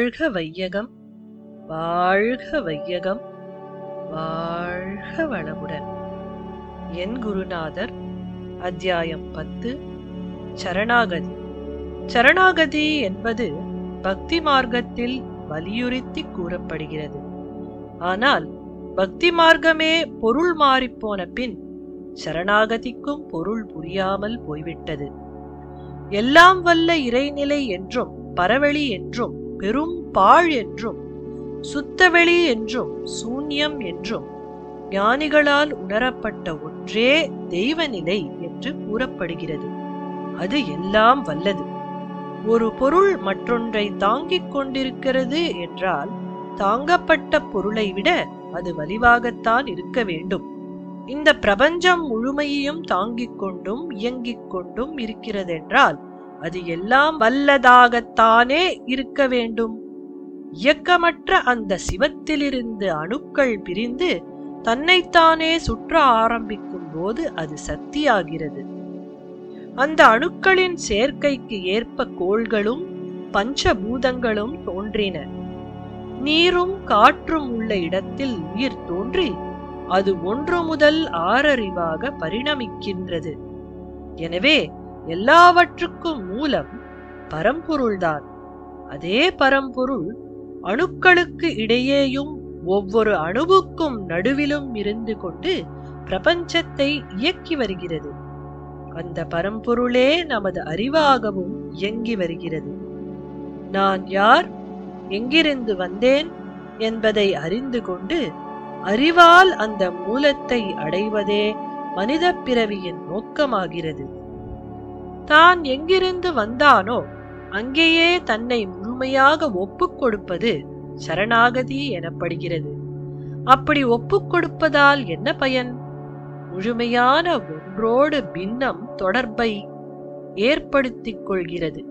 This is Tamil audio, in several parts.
வாழ்க வையகம் வாழ்க வையகம் வாழ்க வளமுடன். என் குருநாதர் அத்தியாயம் பத்து சரணாகதி. சரணாகதி என்பது பக்தி மார்க்கத்தில் வலியுறுத்தி கூறப்படுகிறது. ஆனால் பக்தி மார்க்கமே பொருள் மாறிப்போன பின் சரணாகதிக்கும் பொருள் புரியாமல் போய்விட்டது. எல்லாம் வல்ல இறைநிலை என்றும் பரவெளி என்றும் பெரும் பாழ் என்றும் சுத்தவெளி என்றும் சூன்யம் என்றும் ஞானிகளால் உணரப்பட்ட ஒன்றே தெய்வநிலை என்று கூறப்படுகிறது. அது எல்லாம் வல்லது. ஒரு பொருள் மற்றொன்றை தாங்கிக் கொண்டிருக்கிறது என்றால் தாங்கப்பட்ட பொருளை விட அது வலிவாகத்தான் இருக்க வேண்டும். இந்த பிரபஞ்சம் முழுமையையும் தாங்கிக் கொண்டும் இயங்கிக் கொண்டும் இருக்கிறதென்றால் அது எல்லாம் வல்லதாகத்தானே இருக்க வேண்டும். இயக்கமற்ற அந்த சிவத்திலிருந்து அணுக்கள் பிரிந்து தன்னைத்தானே சுற்ற ஆரம்பிக்கும் போது அது சக்தியாகிறது. அந்த அணுக்களின் சேர்க்கைக்கு ஏற்ப கோள்களும் பஞ்சபூதங்களும் தோன்றின. நீரும் காற்றும் உள்ள இடத்தில் உயிர் தோன்றி அது ஒன்று முதல் ஆறறிவாக பரிணமிக்கின்றது. எனவே எல்லாவற்றுக்கும் மூலம் பரம்பொருள்தான். அதே பரம்பொருள் அணுக்களுக்கு இடையேயும் ஒவ்வொரு அணுவுக்கும் நடுவிலும் இருந்து கொண்டு பிரபஞ்சத்தை இயக்கி வருகிறது. அந்த பரம்பொருளே நமது அறிவாகவும் இயங்கி வருகிறது. நான் யார்? எங்கிருந்து வந்தேன்? என்பதை அறிந்து கொண்டு அறிவால் அந்த மூலத்தை அடைவதே மனித பிறவியின் நோக்கமாகிறது. தான் எங்கிருந்து வந்தானோ அங்கேயே தன்னை முழுமையாக ஒப்புக் கொடுப்பது சரணாகதி எனப்படுகிறது. அப்படி ஒப்புக் கொடுப்பதால் என்ன பயன்? முழுமையான ஒன்றோடு பின்னம் தொடர்பை ஏற்படுத்திக் கொள்கிறது.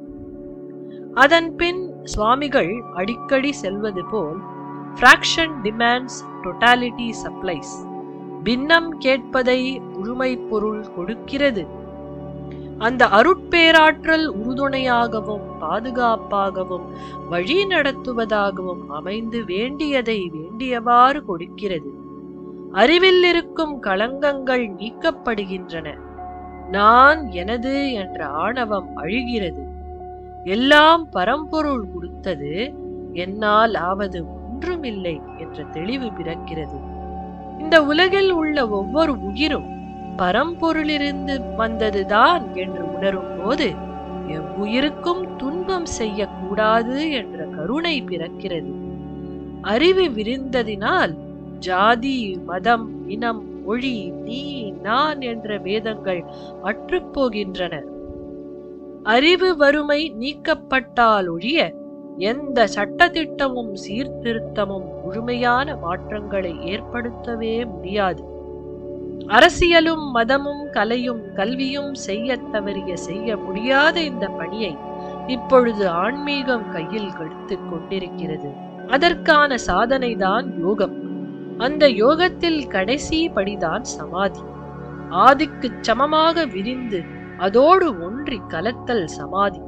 அதன் பின் சுவாமிகள் அடிக்கடி செல்வது போல் ஃப்ராக்ஷன் டிமாண்ட்ஸ் டொட்டாலிட்டி சப்ளைஸ் பின்னம் கேட்பதை முழுமை பொருள் கொடுக்கிறது. அந்த அருட்பேராற்றல் உறுதுணையாகவும் பாதுகாப்பாகவும் வழி நடத்துவதாகவும் அமைந்து வேண்டியதை வேண்டியவாறு கொடுக்கிறது. அறிவில் இருக்கும் களங்கங்கள் நீக்கப்படுகின்றன. நான் எனது என்ற ஆணவம் அழிகிறது. எல்லாம் பரம்பொருள் கொடுத்தது என்னால் ஆவது ஒன்றுமில்லை என்ற தெளிவு பிறக்கிறது. இந்த உலகில் உள்ள ஒவ்வொரு உயிரும் பரம்பொருளிலிருந்து வந்ததுதான் என்று உணரும் போது எவ்வுயிருக்கும் துன்பம் செய்யக்கூடாது என்ற கருணை பிறக்கிறது. அறிவு விரிந்ததினால் ஜாதி மதம் இனம் மொழி நீ நான் என்ற வேதங்கள் அற்றுப்போகின்றன. அறிவு வறுமை நீக்கப்பட்டால் ஒழிய எந்த சட்டத்திட்டமும் சீர்திருத்தமும் முழுமையான மாற்றங்களை ஏற்படுத்தவே முடியாது. அரசியலும் மதமும் கலையும் கல்வியும் செய்ய தவறிய செய்ய முடியாத இந்த பணியை இப்பொழுது ஆன்மீகம் கையில் கெடுத்துக் கொண்டிருக்கிறது. அதற்கான சாதனை தான் யோகம். அந்த யோகத்தில் கடைசி படிதான் சமாதி. ஆதிக்குச் சமமாக விரிந்து அதோடு ஒன்றி கலத்தல் சமாதி.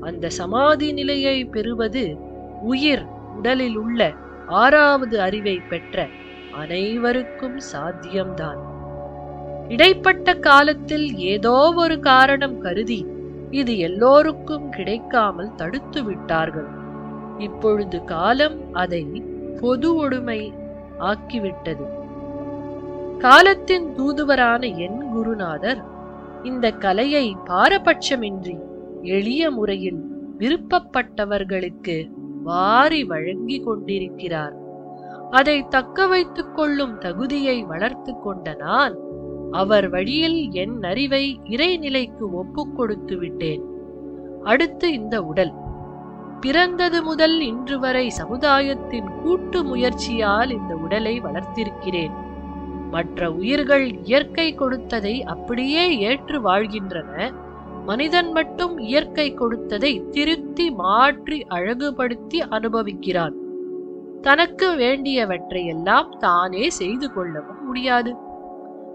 அந்த சமாதி நிலையை பெறுவது உயிர் உடலில் உள்ள ஆறாவது அறிவை பெற்ற அனைவருக்கும் சாத்தியம்தான். இடைப்பட்ட காலத்தில் ஏதோ ஒரு காரணம் கருதி இது எல்லோருக்கும் கிடைக்காமல் தடுத்து விட்டார்கள். இப்பொழுது காலம் அதை பொது ஒடுமை ஆக்கிவிட்டது. காலத்தின் தூதுவரான என் குருநாதர் இந்த கலையை பாரபட்சமின்றி எளிய முறையில் விருப்பப்பட்டவர்களுக்கு வாரி வழங்கி கொண்டிருக்கிறார். அதை தக்க வைத்துக் கொள்ளும் தகுதியை வளர்த்து கொண்ட நான் அவர் வழியில் என் அறிவை இறைநிலைக்கு ஒப்புக் கொடுத்து விட்டேன் அடுத்து இந்த உடல். பிறந்தது முதல் இன்று வரை சமுதாயத்தின் கூட்டு முயற்சியால் இந்த உடலை வளர்த்திருக்கிறேன். மற்ற உயிர்கள் இயற்கை கொடுத்ததை அப்படியே ஏற்று வாழ்கின்றன. மனிதன் மட்டும் இயற்கை கொடுத்ததை திருத்தி மாற்றி அழகுபடுத்தி அனுபவிக்கிறான். தனக்கு வேண்டியவற்றையெல்லாம் தானே செய்து கொள்ளவும் முடியாது.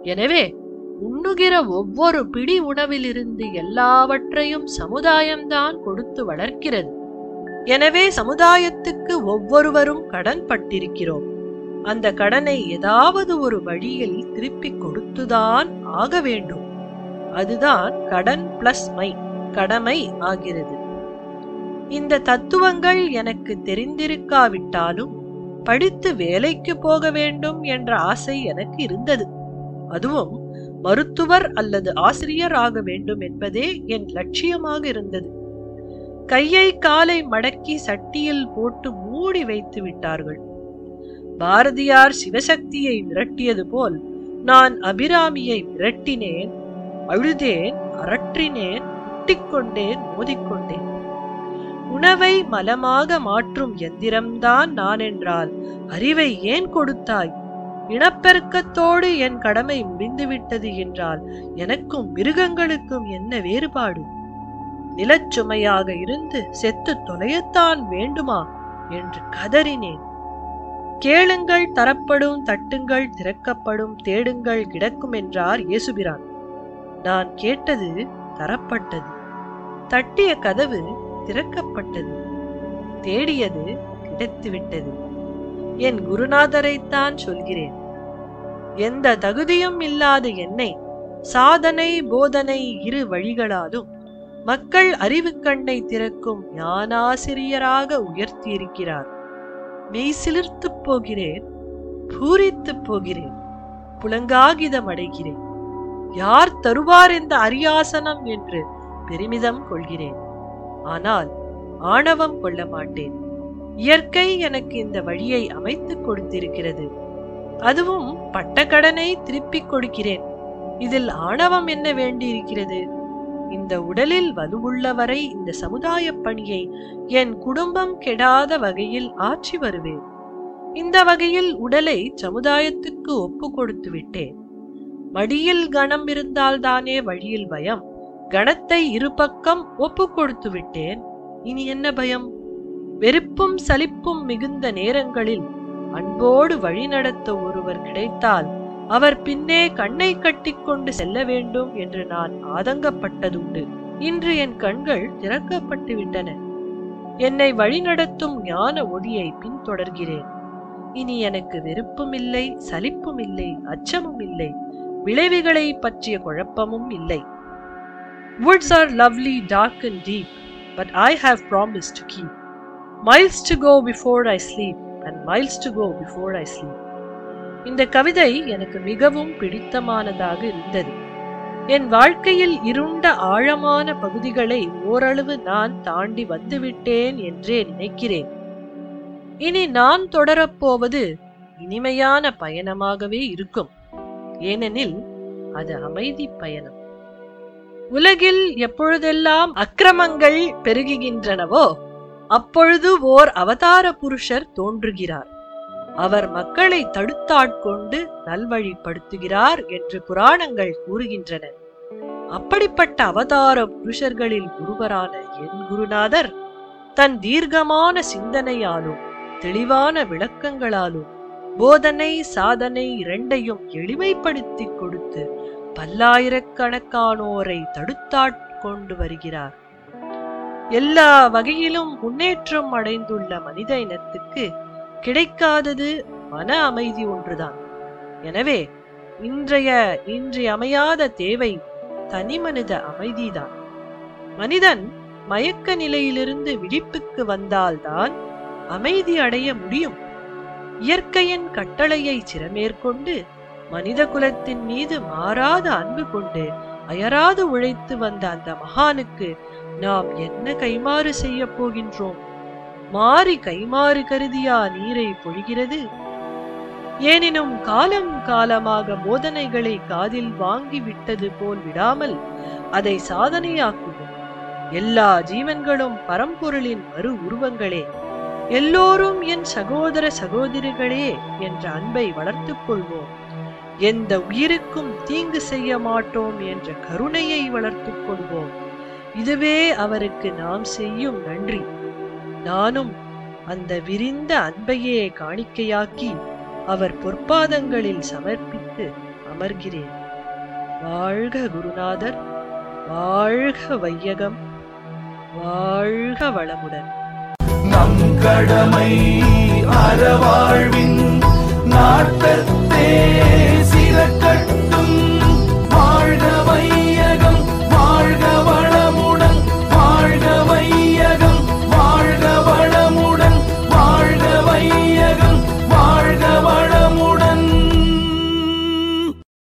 எனவே உண்ணுகிற ஒவ்வொரு பிடி உணவிலிருந்து எல்லாவற்றையும் சமுதாயம்தான் கொடுத்து வளர்க்கிறது. எனவே சமுதாயத்துக்கு ஒவ்வொருவரும் கடன் பட்டிருக்கிறோம். அந்த கடனை ஏதாவது ஒரு வழியில் திருப்பிக் கொடுத்துதான் ஆக வேண்டும். அதுதான் கடன் பிளஸ் மை கடமை ஆகிறது. இந்த தத்துவங்கள் எனக்கு தெரிந்திருக்காவிட்டாலும் படித்து வேலைக்கு போக வேண்டும் என்ற ஆசை எனக்கு இருந்தது. அதுவும் மருத்துவர் அல்லது ஆசிரியர் ஆக வேண்டும் என்பதே என் லட்சியமாக இருந்தது. கையை காலை மடக்கி சட்டியில் போட்டு மூடி வைத்து விட்டார்கள். பாரதியார் சிவசக்தியை விரட்டியது போல் நான் அபிராமியை விரட்டினேன் அழுதேன் அரற்றினேன் முட்டிக்கொண்டேன் மோதிக்கொண்டேன். உணவை மலமாக மாற்றும் எந்திரம்தான் நான் என்றால் அறிவை ஏன் கொடுத்தாய்? இனப்பெருக்கத்தோடு என் கடமை முடிந்துவிட்டது என்றால் எனக்கும் மிருகங்களுக்கும் என்ன வேறுபாடு? நிலச்சுமையாக இருந்து செத்து தொலையத்தான் வேண்டுமா? என்று கதறினேன். கேளுங்கள் தரப்படும் தட்டுங்கள் திறக்கப்படும் தேடுங்கள் கிடக்கும் என்றார் இயேசுபிரான். நான் கேட்டது தரப்பட்டது. தட்டிய கதவு திறக்கப்பட்டது. தேடியது கிடைத்துவிட்டது. என் குருநாதரைத்தான் சொல்கிறேன். எந்த தகுதியும் இல்லாத என்னை சாதனை போதனை இரு வழிகளாலும் மக்கள் அறிவுக்கண்ணை திறக்கும் ஞானாசிரியராக உயர்த்தியிருக்கிறார். மெய் சிலிர்த்துப் போகிறேன் பூரித்துப் போகிறேன் புலங்காகிதம் அடைகிறேன். யார் தருவார் இந்த அரியாசனம் என்று பெருமிதம் கொள்கிறேன். ஆனால் ஆணவம் கொள்ள மாட்டேன். இயற்கை எனக்கு இந்த வழியை அமைத்துக் கொடுத்திருக்கிறது. அதுவும் பட்டக்கடனை திருப்பிக் கொடுக்கிறேன். இதில் ஆணவம் என்ன வேண்டியிருக்கிறது? இந்த உடலில் வலுவுள்ளவரை இந்த சமுதாய பணியை என் குடும்பம் கெடாத வகையில் ஆற்றி வருவேன். இந்த வகையில் உடலை சமுதாயத்துக்கு ஒப்பு கொடுத்து விட்டேன். மடியில் கணம் இருந்தால்தானே வழியில் பயம். கணத்தை இருபக்கம் ஒப்பு கொடுத்து விட்டேன். இனி என்ன பயம்? வெறுப்பும் சலிப்பும் மிகுந்த நேரங்களில் அன்போடு வழிநடத்த ஒருவர் கிடைத்தால் அவர் பின்னே கண்ணை கட்டிக்கொண்டு செல்ல வேண்டும் என்று நான் ஆதங்கப்பட்டதுண்டு. இன்று என் கண்கள் திறக்கப்பட்டு விட்டன என்னை வழிநடத்தும் ஞான ஒளியை பின்தொடர்கிறேன். இனி எனக்கு வெறுப்பும் இல்லை சலிப்பும் இல்லை அச்சமும் இல்லை விளைவுகளை பற்றிய குழப்பமும் இல்லை. Woods are lovely, dark and deep, but I have promised to keep. Miles to go before I sleep and miles to go before I sleep இந்த கவிதை எனக்கு மிகவும் பிடித்தமானதாக இருந்தது. என் வாழ்க்கையில் இருண்ட ஆழமான பகுதிகளை ஓரளவு நான் தாண்டி வந்துவிட்டேன் என்றே நினைக்கிறேன். இனி நான் தொடரப்போவது இனிமையான பயணமாகவே இருக்கும். ஏனெனில் அது அமைதி பயணம். உலகில் எப்பொழுதெல்லாம் அக்கிரமங்கள் பெருகுகின்றனவோ அப்பொழுது ஓர் அவதார புருஷர் தோன்றுகிறார். அவர் மக்களை தடுத்தாட்கொண்டு நல்வழிப்படுத்துகிறார் என்று புராணங்கள் கூறுகின்றன. அப்படிப்பட்ட அவதார புருஷர்களில் ஒருவரான என் குருநாதர் தன் தீர்க்கமான சிந்தனையாலும் தெளிவான விளக்கங்களாலும் போதனை சாதனை இரண்டையும் எளிமைப்படுத்திக் கொடுத்து பல்லாயிரக்கணக்கானோரை தடுத்தாட்கொண்டு வருகிறார். எல்லா வகையிலும் முன்னேற்றம் அடைந்துள்ள மனித இனத்துக்கு கிடைக்காதது மன அமைதி ஒன்றுதான். எனவே இன்றைய இன்றியமையாத தேவை தனிமனித அமைதிதான். மனிதன் மயக்க நிலையிலிருந்து விழிப்புக்கு வந்தால்தான் அமைதி அடைய முடியும். இயற்கையின் கட்டளையை சிறமேற்கொண்டு மனித குலத்தின் மீது மாறாத அன்பு கொண்டு அயராது உழைத்து வந்த அந்த மகானுக்கு நாம் என்ன கைமாறு செய்ய போகின்றோம்? மாறி கைமாறு கருதியா நீரை பொழிகிறது? ஏனினும் காலம் காலமாக போதனைகளை காதில் வாங்கி விட்டது போல் விடாமல் அதை சாதனையாக்குவோம். எல்லா ஜீவன்களும் பரம்பொருளின் மறு உருவங்களே. எல்லோரும் என் சகோதர சகோதரிகளே என்ற அன்பை வளர்த்துக் கொள்வோம். எந்த உயிருக்கும் தீங்கு செய்ய மாட்டோம் என்ற கருணையை வளர்த்துக் கொள்வோம். இதுவே அவருக்கு நாம் செய்யும் நன்றி. நானும் அந்த விரிந்த அன்பையே காணிக்கையாக்கி அவர் பொற்பாதங்களில் சமர்ப்பித்து அமர்கிறேன். வாழ்க குருநாதர் வாழ்க வையகம் வாழ்க வளமுடன். கடமை அறவாழ்வின்